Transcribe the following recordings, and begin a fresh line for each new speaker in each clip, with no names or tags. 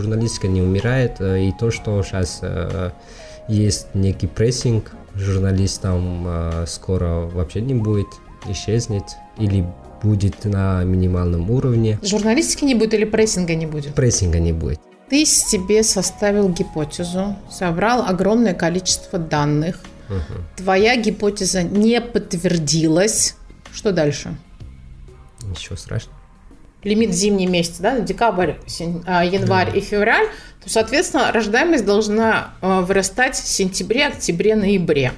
Журналистика не умирает, э, и то, что сейчас э, есть некий прессинг, журналистам э, скоро вообще не будет, исчезнет, или будет на минимальном уровне.
Журналистики не будет или прессинга не будет?
Прессинга не будет.
Ты себе составил гипотезу, собрал огромное количество данных. Угу. Твоя гипотеза не подтвердилась. Что дальше?
Ничего страшного.
Лимит зимний месяц, да, декабрь, а, январь да. и февраль, то, соответственно, рождаемость должна а, вырастать в сентябре, октябре, ноябре.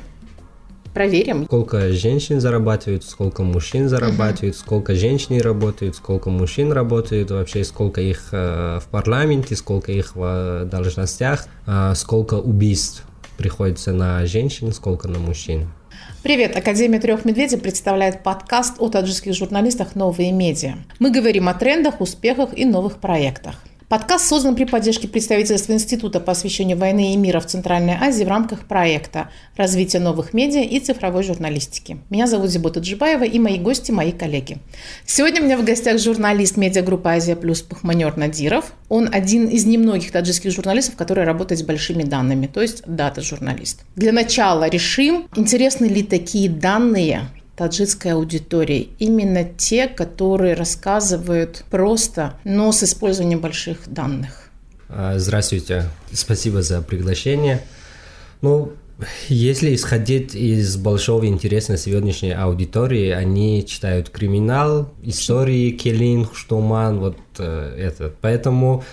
Проверим.
Сколько женщин зарабатывают, сколько мужчин зарабатывают, uh-huh. сколько женщин работают, сколько мужчин работают, вообще сколько их э, в парламенте, сколько их в э, должностях, э, сколько убийств приходится на женщин, сколько на мужчин.
Привет! Академия трех медведей представляет подкаст о таджикских журналистах «Новые медиа». Мы говорим о трендах, успехах и новых проектах. Подкаст создан при поддержке представительства Института по освещению войны и мира в Центральной Азии в рамках проекта «Развитие новых медиа и цифровой журналистики». Меня зовут Зибота Джибаева и мои гости, мои коллеги. Сегодня у меня в гостях журналист медиагруппы «Азия плюс» Пахманер Надиров. Он один из немногих таджикских журналистов, который работает с большими данными, то есть дата-журналист. Для начала решим, интересны ли такие данные таджикской аудитории. Именно те, которые рассказывают просто, но с использованием больших данных.
А, здравствуйте, спасибо за приглашение. Ну, если исходить из большого интереса сегодняшней аудитории, они читают криминал, истории, Келин, Штуман, вот э, это. Поэтому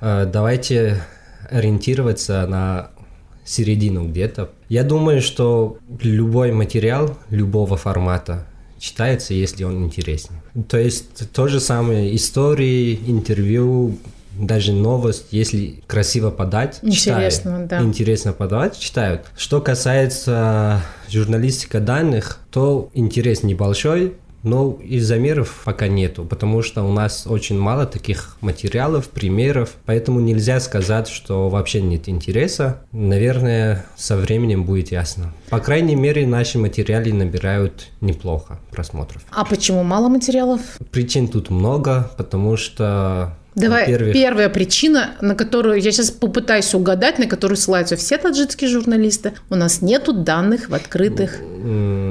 э, давайте ориентироваться на середину где-то. Я думаю, что любой материал любого формата читается, если он интересен. То есть то же самое истории, интервью, даже новость, если красиво подать,
Интересно,
читают.
да.
Интересно подавать, читают. Что касается журналистика данных, то интерес небольшой, но из замеров пока нету, потому что у нас очень мало таких материалов, примеров, поэтому нельзя сказать, что вообще нет интереса. Наверное, со временем будет ясно. По крайней мере, наши материалы набирают неплохо просмотров.
А почему мало материалов?
Причин тут много, потому что
Давай, первая причина, на которую я сейчас попытаюсь угадать, на которую ссылаются все таджикские журналисты, у нас нету данных в открытых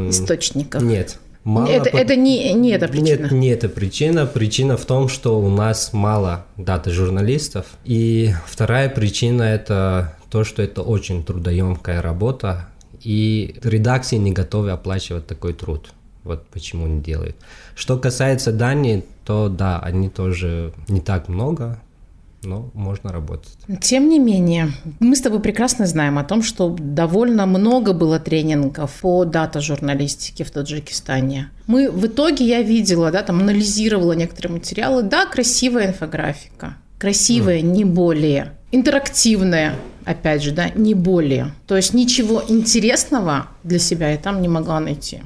источниках.
Нет,
Мало это, по... это не, не эта причина.
Нет, не эта причина. Причина в том, что у нас мало дата журналистов. И вторая причина это то, что это очень трудоемкая работа, и редакции не готовы оплачивать такой труд. Вот почему не делают. Что касается Дании, то да, они тоже не так много, но можно работать.
Тем не менее, мы с тобой прекрасно знаем о том, что довольно много было тренингов по дата-журналистике в Таджикистане. Мы в итоге, я видела, да, там анализировала некоторые материалы. Да, красивая инфографика, красивая, mm. не более. Интерактивная, опять же, да, не более. То есть ничего интересного для себя я там не могла найти.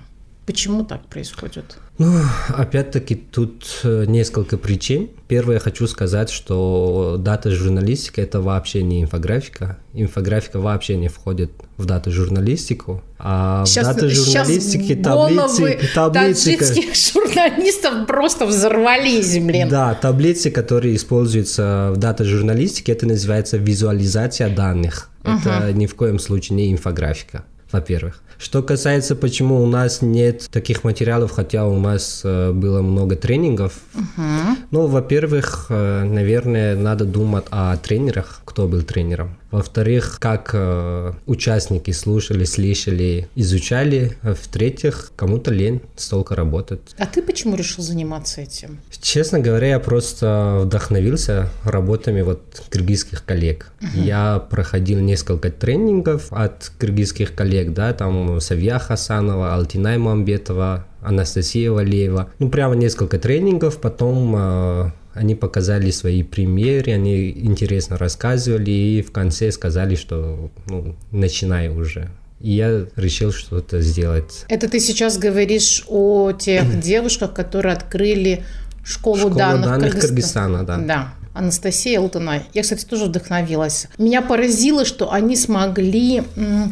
Почему так происходит?
Ну, опять-таки, тут э, несколько причин. Первое, я хочу сказать, что дата журналистика – это вообще не инфографика. Инфографика вообще не входит в дату журналистику. А сейчас, в дата журналистики таблицы, таблицы...
таджикских журналистов просто взорвались, блин.
Да, таблицы, которые используются в дата журналистике, это называется визуализация данных. Uh-huh. Это ни в коем случае не инфографика, во-первых. Что касается, почему у нас нет таких материалов, хотя у нас э, было много тренингов. Uh-huh. Ну, во-первых, э, наверное, надо думать о тренерах, кто был тренером. Во-вторых, как э, участники слушали, слышали, изучали. А в-третьих, кому-то лень столько работать.
А ты почему решил заниматься этим?
Честно говоря, я просто вдохновился работами вот киргизских коллег. Uh-huh. Я проходил несколько тренингов от киргизских коллег, да, там Савья Хасанова, Алтинай Мамбетова, Анастасия Валеева. Ну, прямо несколько тренингов, потом э, они показали свои примеры, они интересно рассказывали и в конце сказали, что ну, начинай уже. И я решил что-то сделать.
Это ты сейчас говоришь о тех девушках, которые открыли школу
Школа
данных,
данных Кыргызстана. Кыргызстана,
да. Да. Анастасия Алтынай. Я, кстати, тоже вдохновилась. Меня поразило, что они смогли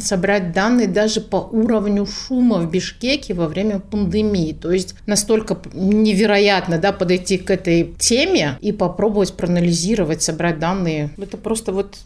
собрать данные даже по уровню шума в Бишкеке во время пандемии. То есть настолько невероятно да, подойти к этой теме и попробовать проанализировать, собрать данные. Это просто вот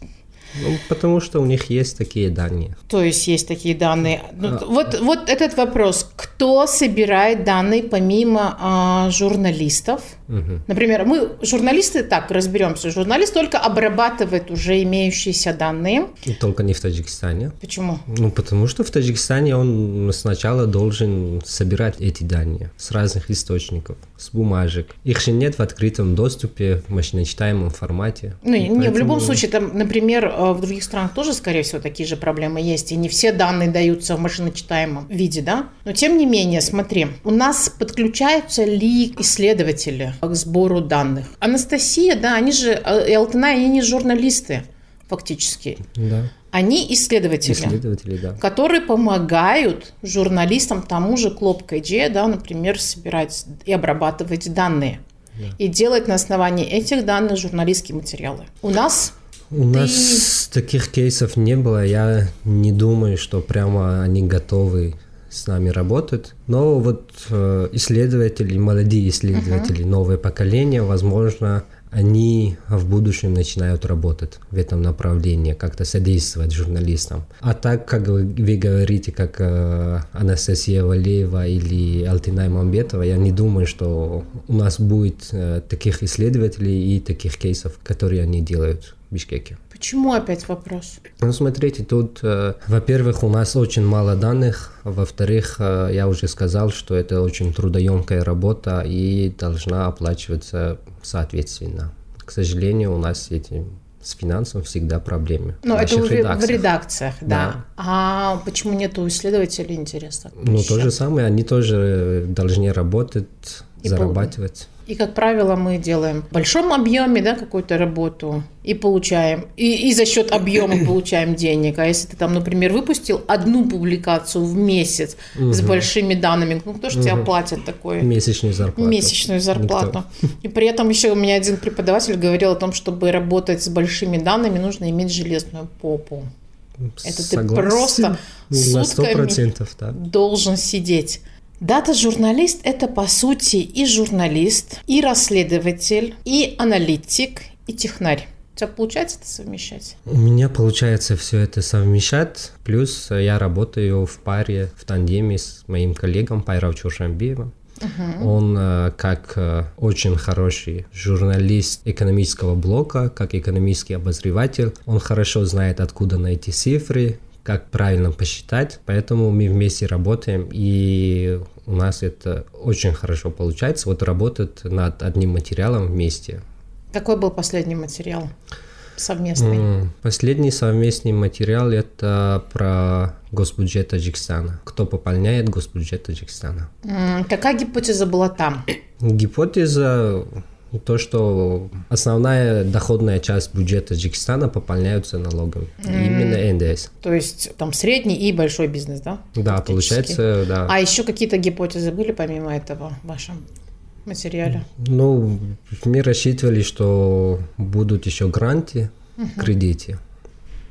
ну, потому что у них есть такие данные.
То есть есть такие данные. Ну, а, вот, а... вот этот вопрос. Кто собирает данные помимо а, журналистов? Угу. Например, мы, журналисты, так, разберемся, журналист только обрабатывает уже имеющиеся данные.
И только не в Таджикистане.
Почему?
Ну, потому что в Таджикистане он сначала должен собирать эти данные с разных источников, с бумажек. Их же нет в открытом доступе, в машиночитаемом формате.
Ну, поэтому... не, в любом случае, там, например, в других странах тоже, скорее всего, такие же проблемы есть, и не все данные даются в машиночитаемом виде, да? Но, тем не менее, смотри, у нас подключаются ли исследователи к сбору данных. Анастасия, да, они же, э, и Алтынай, они не журналисты фактически.
Да.
Они исследователи,
исследователи да.
которые помогают журналистам тому же Клоп КД, да, например, собирать и обрабатывать данные. Да. И делать на основании этих данных журналистские материалы. У нас
у Ты... нас таких кейсов не было. Я не думаю, что прямо они готовы с нами работают. Но вот э, исследователи, молодые исследователи, uh-huh. новое поколение, возможно, они в будущем начинают работать в этом направлении, как-то содействовать журналистам. А так, как вы, вы говорите, как э, Анастасия Валеева или Алтинай Мамбетова, я не думаю, что у нас будет э, таких исследователей и таких кейсов, которые они делают Бишкеке.
Почему опять вопрос?
Ну, смотрите, тут, э, во-первых, у нас очень мало данных, во-вторых, э, я уже сказал, что это очень трудоемкая работа и должна оплачиваться соответственно. К сожалению, у нас эти с финансом всегда проблемы.
Ну, это в редакциях, в редакциях да. да. А почему нет у исследователей, интересно?
Ну, еще? то же самое, они тоже должны работать, и зарабатывать.
И, как правило, мы делаем в большом объеме да, какую-то работу и получаем, и, и за счет объема получаем денег. А если ты там, например, выпустил одну публикацию в месяц угу. с большими данными, ну кто же угу. тебе платит такое?
Месячную зарплату.
Месячную зарплату. Никто. И при этом еще у меня один преподаватель говорил о том, чтобы работать с большими данными, нужно иметь железную попу. Это Согласен. ты просто сутками да. должен сидеть. Дата-журналист – это, по сути, и журналист, и расследователь, и аналитик, и технарь. У тебя получается это совмещать?
У меня получается все это совмещать. Плюс я работаю в паре, в тандеме с моим коллегом Пайрав Чуршамбиевым. Uh-huh. Он э, как э, очень хороший журналист экономического блока, как экономический обозреватель, он хорошо знает, откуда найти цифры, как правильно посчитать. Поэтому мы вместе работаем, и у нас это очень хорошо получается. Вот работать над одним материалом вместе.
Какой был последний материал? совместный?
Последний совместный материал это про госбюджет Таджикистана. Кто пополняет госбюджет Таджикистана?
Какая гипотеза была там?
Гипотеза то, что основная доходная часть бюджета Таджикистана пополняются налогами. Mm. Именно НДС.
То есть там средний и большой бизнес, да?
Да, получается, да.
А еще какие-то гипотезы были помимо этого в вашем материале?
Ну, мы рассчитывали, что будут еще гранты, uh-huh. кредиты.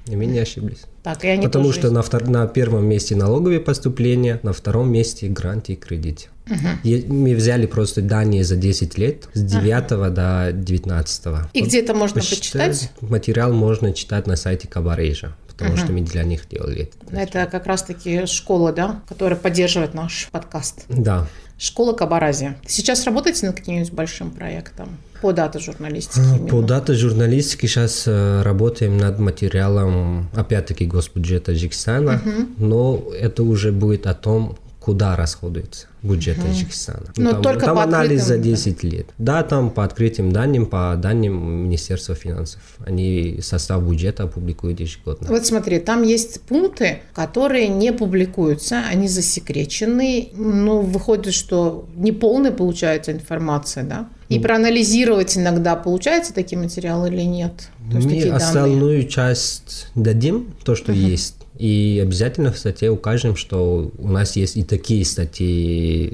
И мы не ошиблись.
Так, и они
Потому что на, втор... на первом месте налоговые поступления, на втором месте гранты и кредит. Угу. Мы взяли просто данные за 10 лет, с 9 ага. до 19.
И где это можно почитать?
Материал можно читать на сайте Кабарейжа потому угу. что мы для них делали
это. Это как раз-таки школа, да, которая поддерживает наш подкаст.
Да.
Школа Кабарази. Сейчас работаете над каким-нибудь большим проектом? По дата журналистике?
А, по дата журналистике сейчас э, работаем над материалом, опять-таки, госбюджета Таджикистана, угу. но это уже будет о том, куда расходуется бюджет угу. Таджикистана.
Но там, только
там
по
анализ за 10 лет. Да, там по открытым данным, по данным Министерства финансов. Они состав бюджета публикуют ежегодно.
Вот смотри, там есть пункты, которые не публикуются, они засекречены. Ну, выходит, что неполная получается информация, да? И ну, проанализировать иногда получается такие материалы или нет?
То есть Мы данные? часть дадим, то, что uh есть И обязательно в статье укажем, что у нас есть и такие статьи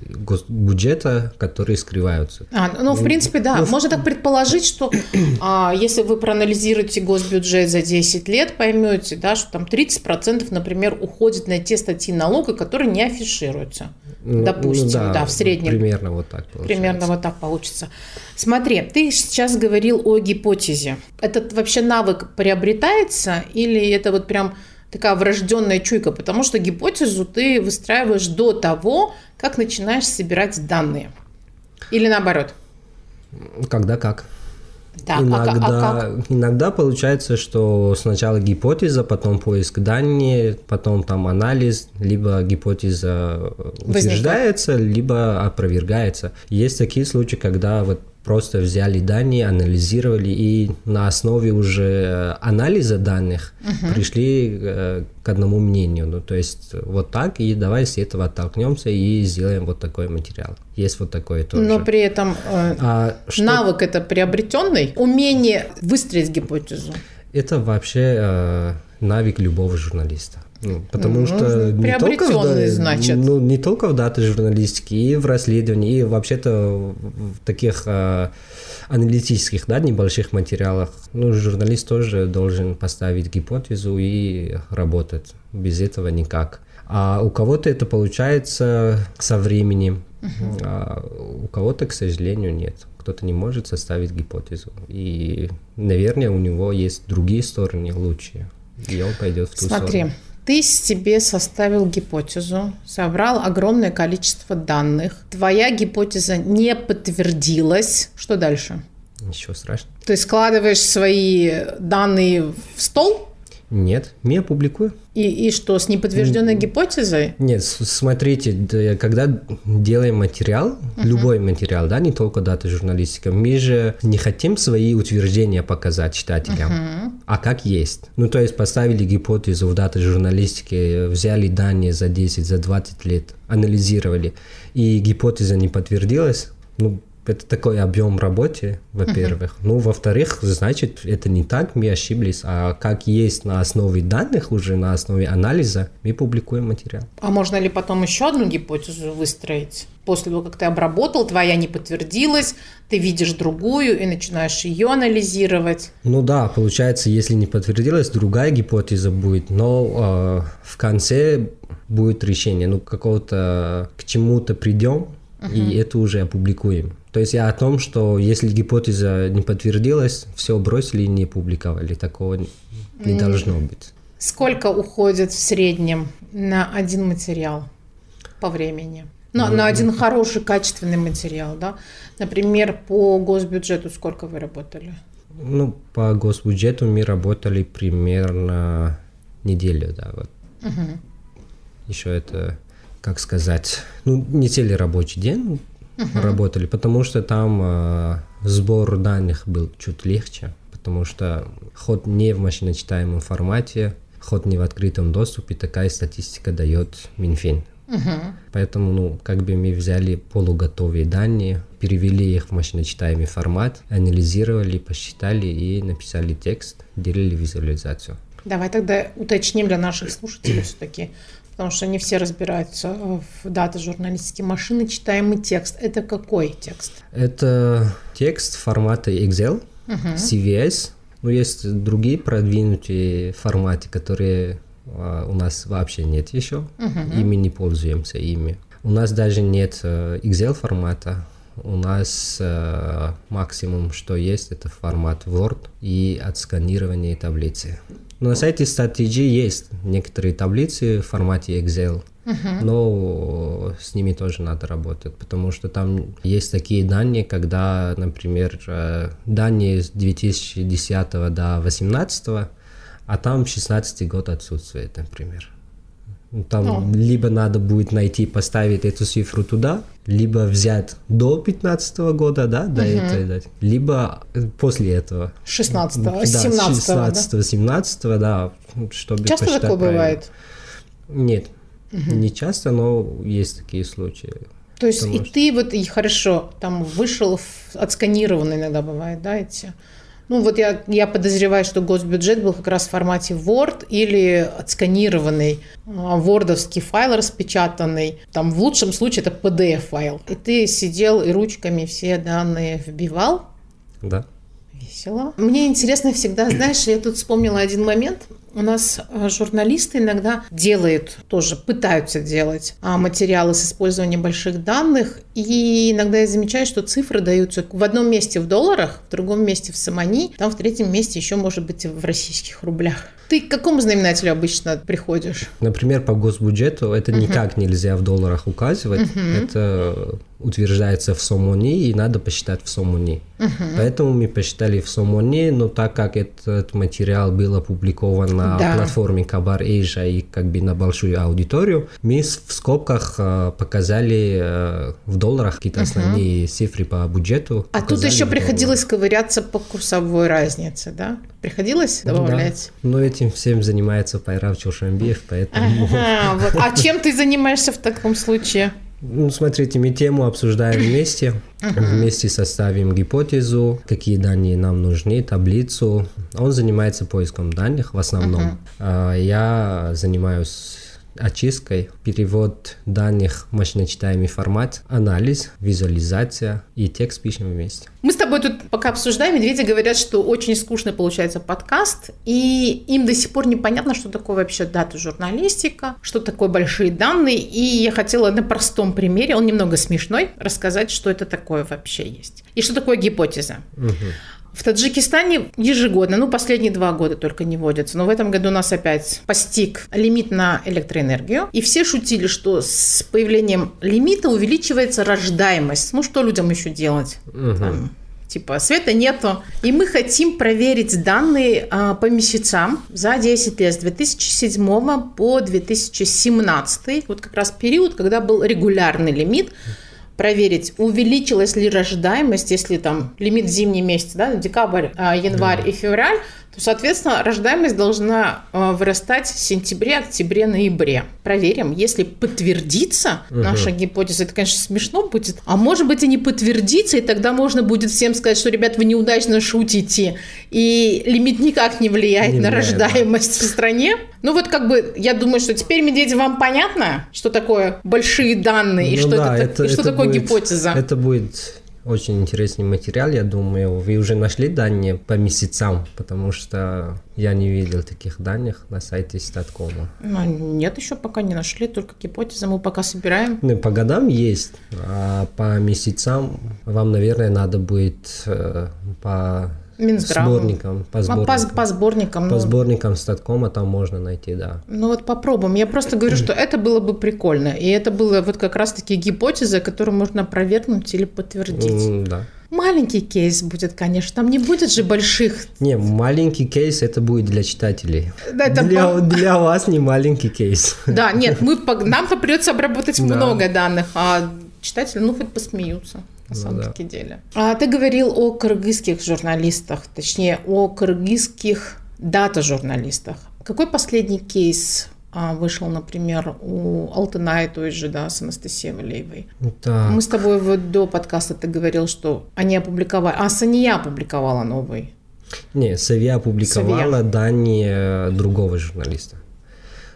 бюджета, которые скрываются.
А, ну, в принципе, да. Ну, Можно так предположить, что а, если вы проанализируете госбюджет за 10 лет, поймете, да, что там 30%, например, уходит на те статьи налога, которые не афишируются. Ну, допустим, ну, да, да, в среднем.
Примерно вот так получится.
Примерно вот так получится. Смотри, ты сейчас говорил о гипотезе. Этот вообще навык приобретается или это вот прям такая врожденная чуйка, потому что гипотезу ты выстраиваешь до того, как начинаешь собирать данные. Или наоборот?
Когда как. Так, иногда, а, а как? иногда получается, что сначала гипотеза, потом поиск данных, потом там анализ, либо гипотеза утверждается, Возникает. либо опровергается. Есть такие случаи, когда вот просто взяли данные, анализировали и на основе уже анализа данных угу. пришли э, к одному мнению. Ну, то есть вот так, и давай с этого оттолкнемся и сделаем вот такой материал. Есть вот такое тоже.
Но при этом э, а, что... навык это приобретенный, умение выстроить гипотезу.
Это вообще э, навык любого журналиста. Ну, потому ну, что не только, в, значит. Ну, не только в даты журналистики, и в расследовании, и вообще-то в таких э, аналитических, да, небольших материалах. Ну, журналист тоже должен поставить гипотезу и работать. Без этого никак. А у кого-то это получается со временем, а у кого-то, к сожалению, нет. Кто-то не может составить гипотезу. И, наверное, у него есть другие стороны лучшие. Он пойдет в ту
Смотри,
сторону.
Ты себе составил гипотезу, собрал огромное количество данных. Твоя гипотеза не подтвердилась. Что дальше?
Ничего страшного.
Ты складываешь свои данные в стол,
нет, я публикую.
И, и что, с неподтвержденной гипотезой?
Нет, смотрите, когда делаем материал, uh-huh. любой материал, да, не только дата журналистика, мы же не хотим свои утверждения показать читателям, uh-huh. а как есть. Ну, то есть поставили гипотезу в даты журналистики, взяли данные за 10, за 20 лет, анализировали, и гипотеза не подтвердилась, ну, это такой объем работы, во-первых. Uh-huh. Ну, во-вторых, значит, это не так, мы ошиблись, а как есть на основе данных уже, на основе анализа, мы публикуем материал.
А можно ли потом еще одну гипотезу выстроить? После того, как ты обработал, твоя не подтвердилась, ты видишь другую и начинаешь ее анализировать.
Ну да, получается, если не подтвердилась, другая гипотеза будет, но э, в конце будет решение, ну какого-то к чему-то придем, uh-huh. и это уже опубликуем. То есть я о том, что если гипотеза не подтвердилась, все бросили и не публиковали. Такого не mm. должно быть.
Сколько уходит в среднем на один материал по времени? Ну, ну, на один хороший, качественный материал, да? Например, по госбюджету сколько вы работали?
Ну, по госбюджету мы работали примерно неделю, да, вот. Угу. Еще это, как сказать, ну, не целый рабочий день, uh-huh. работали, потому что там э, сбор данных был чуть легче, потому что ход не в машиночитаемом формате, ход не в открытом доступе, такая статистика дает Минфин. Uh-huh. Поэтому, ну, как бы мы взяли полуготовые данные, перевели их в машиночитаемый формат, анализировали, посчитали и написали текст, делали визуализацию.
Давай тогда уточним для наших слушателей все-таки, потому что не все разбираются в даты журналистики машины. Читаемый текст. Это какой текст?
Это текст формата Excel, uh-huh. CVS. Но есть другие продвинутые форматы, которые а, у нас вообще нет еще. Uh-huh. Ими не пользуемся ими. У нас даже нет э, Excel формата. У нас э, максимум, что есть, это формат Word и отсканирование таблицы. Но на сайте стратегии есть некоторые таблицы в формате Excel, uh-huh. но с ними тоже надо работать, потому что там есть такие данные, когда, например, э, данные с 2010 до 2018, а там 16 год отсутствует, например. Там О. либо надо будет найти, поставить эту цифру туда, либо взять до 15 года, да, до угу. этого, либо после этого.
16 да, 17
16 да? 17 да, чтобы
Часто такое правильно. бывает?
Нет, угу. не часто, но есть такие случаи.
То есть и что... ты вот, и хорошо, там вышел, отсканированный иногда бывает, да, эти Ну вот я, я подозреваю, что госбюджет был как раз в формате Word или отсканированный вордовский файл распечатанный. Там в лучшем случае это PDF-файл. И ты сидел и ручками все данные вбивал.
Да.
Весело. Мне интересно всегда, знаешь, я тут вспомнила один момент. У нас э, журналисты иногда делают, тоже пытаются делать а, материалы с использованием больших данных, и иногда я замечаю, что цифры даются в одном месте в долларах, в другом месте в самани, там в третьем месте еще может быть в российских рублях. Ты к какому знаменателю обычно приходишь?
Например, по госбюджету это uh-huh. никак нельзя в долларах указывать. Uh-huh. Это утверждается в Сомони, и надо посчитать в Сомони. Uh-huh. Поэтому мы посчитали в Сомони, но так как этот материал был опубликован на да. платформе Кабар Эйжа и как бы на большую аудиторию, мы в скобках э, показали э, в долларах какие-то основные uh-huh. цифры по бюджету.
А тут еще приходилось ковыряться по курсовой разнице, да? Приходилось добавлять?
Да. Ну, этим всем занимается Пайрав Чушамбиев, поэтому...
Ага, вот. А чем ты занимаешься в таком случае?
Ну, смотрите, мы тему обсуждаем вместе, вместе составим гипотезу, какие данные нам нужны, таблицу. Он занимается поиском данных в основном. Uh-huh. Я занимаюсь очисткой, перевод данных в мощночитаемый формат, анализ, визуализация и текст пишем вместе.
Мы с тобой тут пока обсуждаем, медведи говорят, что очень скучный получается подкаст, и им до сих пор непонятно, что такое вообще дата журналистика, что такое большие данные, и я хотела на простом примере, он немного смешной, рассказать, что это такое вообще есть. И что такое гипотеза. Угу. В Таджикистане ежегодно, ну, последние два года только не водятся, но в этом году у нас опять постиг лимит на электроэнергию. И все шутили, что с появлением лимита увеличивается рождаемость. Ну, что людям еще делать? Угу. Там, типа света нету. И мы хотим проверить данные а, по месяцам за 10 лет, с 2007 по 2017. Вот как раз период, когда был регулярный лимит проверить, увеличилась ли рождаемость, если там лимит зимний месяц, да, декабрь, а, январь да. и февраль, то, соответственно, рождаемость должна э, вырастать в сентябре, октябре, ноябре. Проверим, если подтвердится угу. наша гипотеза, это, конечно, смешно будет, а может быть и не подтвердится, и тогда можно будет всем сказать, что, ребят, вы неудачно шутите, и лимит никак не влияет не на влияет, рождаемость да. в стране. Ну вот как бы, я думаю, что теперь, медведи, вам понятно, что такое большие данные, ну, и что, да, это, это, и что это такое будет, гипотеза?
Это будет очень интересный материал, я думаю. Вы уже нашли данные по месяцам, потому что я не видел таких данных на сайте Статкома.
Ну, нет, еще пока не нашли, только гипотезы мы пока собираем.
Ну, по годам есть, а по месяцам вам, наверное, надо будет э, по Минздравом. Сборником, по
сборникам. По, по сборникам.
По ну... сборникам статкома там можно найти, да.
Ну вот попробуем. Я просто говорю, что это было бы прикольно. И это было вот как раз-таки гипотеза, которую можно опровергнуть или подтвердить.
Да.
Маленький кейс будет, конечно. Там не будет же больших...
Не, маленький кейс это будет для читателей. Это для, по... для вас не маленький кейс.
Да, нет, мы, нам-то придется обработать да. много данных, а читатели, ну, хоть посмеются на ну, самом-таки да. деле. А ты говорил о кыргызских журналистах, точнее, о кыргызских дата-журналистах. Какой последний кейс а, вышел, например, у Алтынай той же, да, с Анастасией Валеевой. Так. Мы с тобой вот до подкаста ты говорил, что они опубликовали, а Сания опубликовала новый.
Не, Савия опубликовала Савия. данные другого журналиста.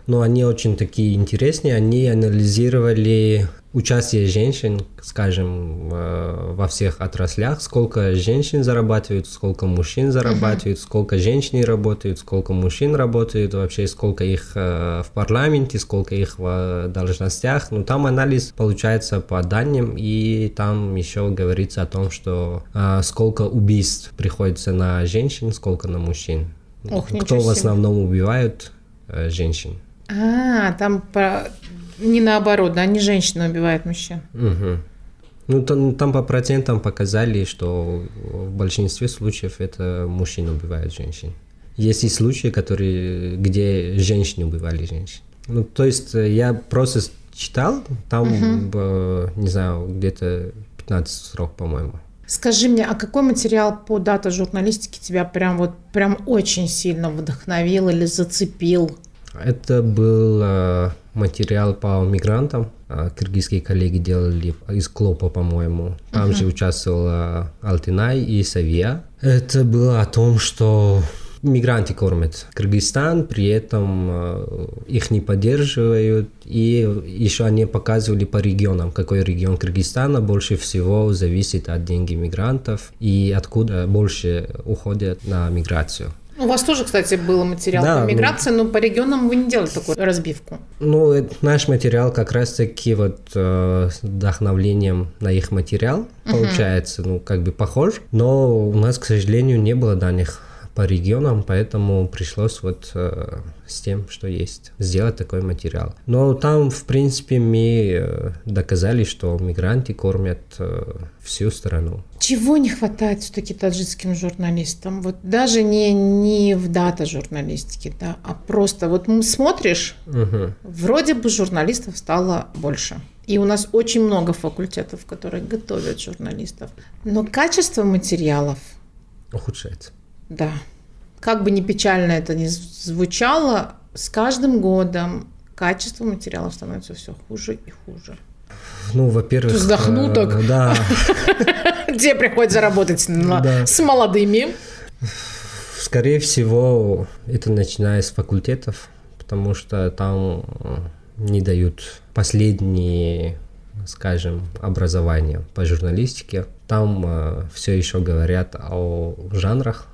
Но они очень такие интересные, они анализировали участие женщин, скажем, э, во всех отраслях, сколько женщин зарабатывают, сколько мужчин зарабатывают, uh-huh. сколько женщин работают, сколько мужчин работают, вообще сколько их э, в парламенте, сколько их в должностях. Ну, там анализ получается по данным, и там еще говорится о том, что э, сколько убийств приходится на женщин, сколько на мужчин. Ох, Кто в основном убивают женщин.
А, там по не наоборот, да, не женщина убивает мужчин.
Угу. Ну, там, там по процентам показали, что в большинстве случаев это мужчины убивают женщин. Есть и случаи, которые, где женщины убивали женщин. Ну, то есть э, я просто читал, там, угу. не знаю, где-то 15 срок, по-моему.
Скажи мне, а какой материал по дата журналистике тебя прям вот прям очень сильно вдохновил или зацепил?
Это был э, материал по мигрантам. Э, кыргызские коллеги делали из Клопа, по-моему. Там uh-huh. же участвовала Алтинай и Савия. Это было о том, что мигранты кормят Кыргызстан, при этом э, их не поддерживают, и еще они показывали по регионам, какой регион Кыргызстана больше всего зависит от деньги мигрантов и откуда больше уходят на миграцию.
У вас тоже, кстати, был материал да, по ну, миграции, ну, но по регионам вы не делали такую разбивку.
Ну, наш материал как раз-таки вот э, с вдохновлением на их материал uh-huh. получается, ну, как бы похож, но у нас, к сожалению, не было данных по регионам, поэтому пришлось вот э, с тем, что есть, сделать такой материал. Но там, в принципе, мы э, доказали, что мигранты кормят э, всю страну.
Чего не хватает все-таки таджикским журналистам? Вот даже не, не в дата журналистике, да, а просто вот смотришь, угу. вроде бы журналистов стало больше. И у нас очень много факультетов, которые готовят журналистов. Но качество материалов
ухудшается.
Да. Как бы ни печально это ни звучало, с каждым годом качество материалов становится все хуже и хуже.
Ну, во-первых...
Вздохну э, так.
Да.
Где приходится работать с молодыми?
Скорее всего, это начиная с факультетов, потому что там не дают последние, скажем, образования по журналистике. Там э, все еще говорят о жанрах,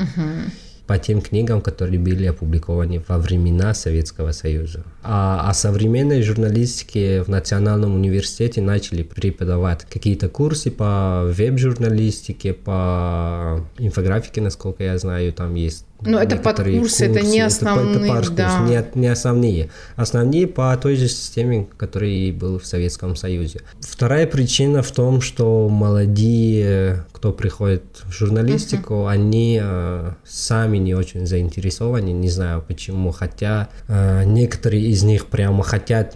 Угу. По тем книгам, которые были опубликованы во времена Советского Союза. А о современной журналистике в Национальном университете начали преподавать какие-то курсы по веб-журналистике, по инфографике, насколько я знаю, там есть
но это под курсы, это не основные, это, это да.
не, не основные. Основные по той же системе, которая был в Советском Союзе. Вторая причина в том, что молодые, кто приходит в журналистику, uh-huh. они э, сами не очень заинтересованы, не знаю почему, хотя э, некоторые из них прямо хотят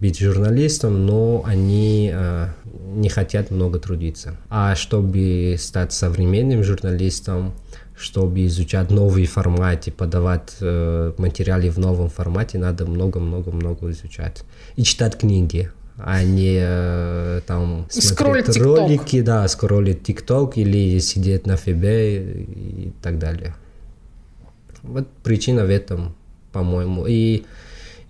быть журналистом, но они э, не хотят много трудиться. А чтобы стать современным журналистом, чтобы изучать новые форматы, подавать э, материалы в новом формате, надо много-много-много изучать. И читать книги, а не э, там
смотреть
ролики, TikTok. да, скроллить ТикТок или сидеть на ФБ и так далее. Вот причина в этом, по-моему. И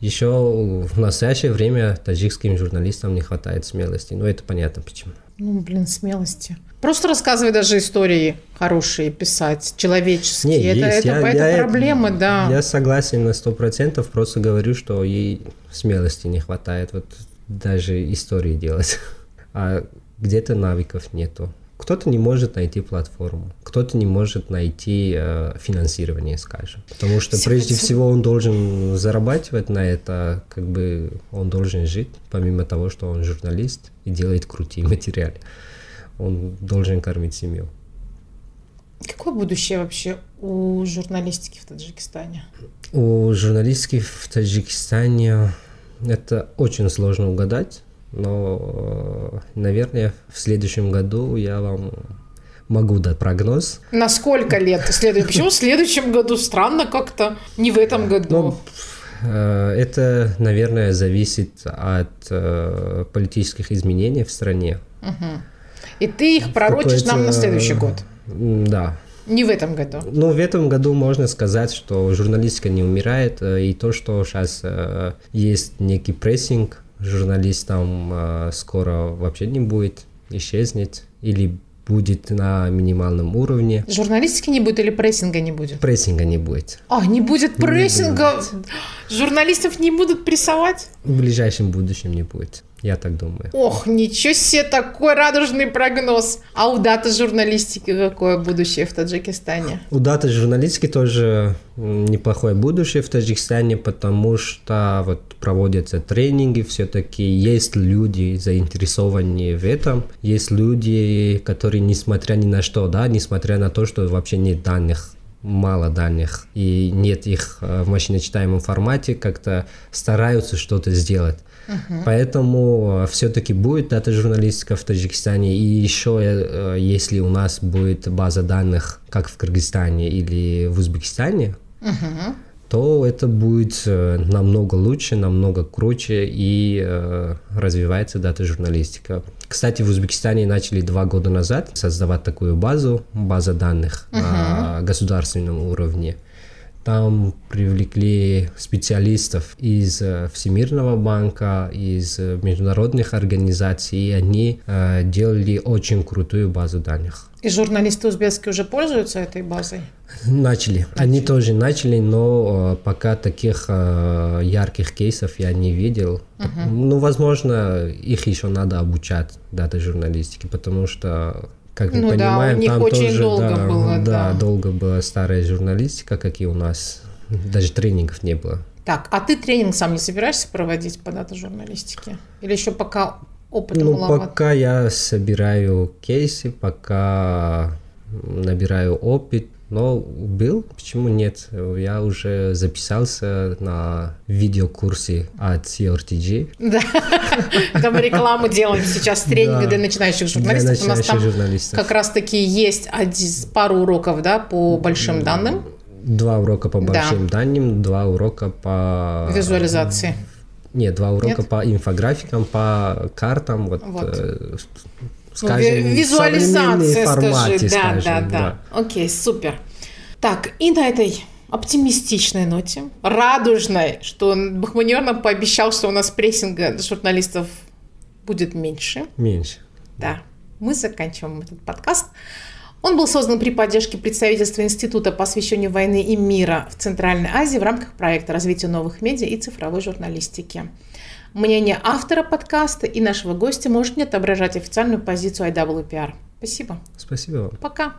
еще в настоящее время таджикским журналистам не хватает смелости. Ну, это понятно почему.
Ну, блин, смелости. Просто рассказывай даже истории хорошие писать, человеческие. Не, это есть. это, я, это я, проблема, да.
Я согласен на сто процентов, просто говорю, что ей смелости не хватает вот даже истории делать. А где-то навыков нету. Кто-то не может найти платформу, кто-то не может найти э, финансирование, скажем. Потому что прежде всего он должен зарабатывать на это, как бы он должен жить, помимо того, что он журналист и делает крутые материалы. Он должен кормить семью.
Какое будущее вообще у журналистики в Таджикистане?
У журналистики в Таджикистане это очень сложно угадать но, наверное, в следующем году я вам могу дать прогноз.
На сколько лет? Следует... Почему в следующем году? Странно как-то. Не в этом году. Ну,
э, это, наверное, зависит от э, политических изменений в стране.
Угу. И ты их пророчишь нам на следующий год?
Да.
Не в этом году.
Ну, в этом году можно сказать, что журналистика не умирает, э, и то, что сейчас есть некий прессинг журналистам э, скоро вообще не будет, исчезнет или будет на минимальном уровне.
Журналистики не будет или прессинга не будет?
Прессинга не будет.
А, не будет прессинга? Не будет. Журналистов не будут прессовать?
В ближайшем будущем не будет. Я так думаю.
Ох, ничего себе, такой радужный прогноз. А у даты журналистики какое будущее в Таджикистане?
У даты журналистики тоже неплохое будущее в Таджикистане, потому что вот проводятся тренинги, все-таки есть люди заинтересованные в этом, есть люди, которые несмотря ни на что, да, несмотря на то, что вообще нет данных мало данных и нет их э, в машиночитаемом формате, как-то стараются что-то сделать. Uh-huh. Поэтому э, все-таки будет дата журналистика в Таджикистане. И еще, э, если у нас будет база данных, как в Кыргызстане или в Узбекистане, uh-huh. то это будет э, намного лучше, намного круче и э, развивается дата-журналистика. Кстати, в Узбекистане начали два года назад создавать такую базу, база данных uh-huh. на государственном уровне. Там привлекли специалистов из э, Всемирного банка, из э, международных организаций, и они э, делали очень крутую базу данных.
И журналисты узбекские уже пользуются этой базой?
Начали. начали. Они тоже начали, но э, пока таких э, ярких кейсов я не видел. Uh-huh. Ну, возможно, их еще надо обучать дата-журналистике, потому что как мы ну, понимаем, да, там очень тоже долго да, было, да, да, долго была старая журналистика, как и у нас. Даже тренингов не было.
Так, а ты тренинг сам не собираешься проводить по дата журналистике? Или еще пока опыта ну,
маловато? пока я собираю кейсы, пока набираю опыт, но был, почему нет? Я уже записался на видеокурсе от CRTG.
Да, там рекламу делаем сейчас, тренинги для начинающих журналистов. У нас там как раз-таки есть пару уроков да, по большим данным.
Два урока по большим данным, два урока по...
Визуализации.
Нет, два урока Нет? по инфографикам, по картам, вот, вот. Э, скажем,
визуализация, формате, скажи. Да, скажем, да, да, да. Окей, супер. Так, и на этой оптимистичной ноте, радужной, что Бахманер нам пообещал, что у нас прессинга журналистов будет меньше.
Меньше.
Да. Мы заканчиваем этот подкаст. Он был создан при поддержке представительства Института по освещению войны и мира в Центральной Азии в рамках проекта развития новых медиа и цифровой журналистики. Мнение автора подкаста и нашего гостя может не отображать официальную позицию IWPR. Спасибо.
Спасибо вам.
Пока.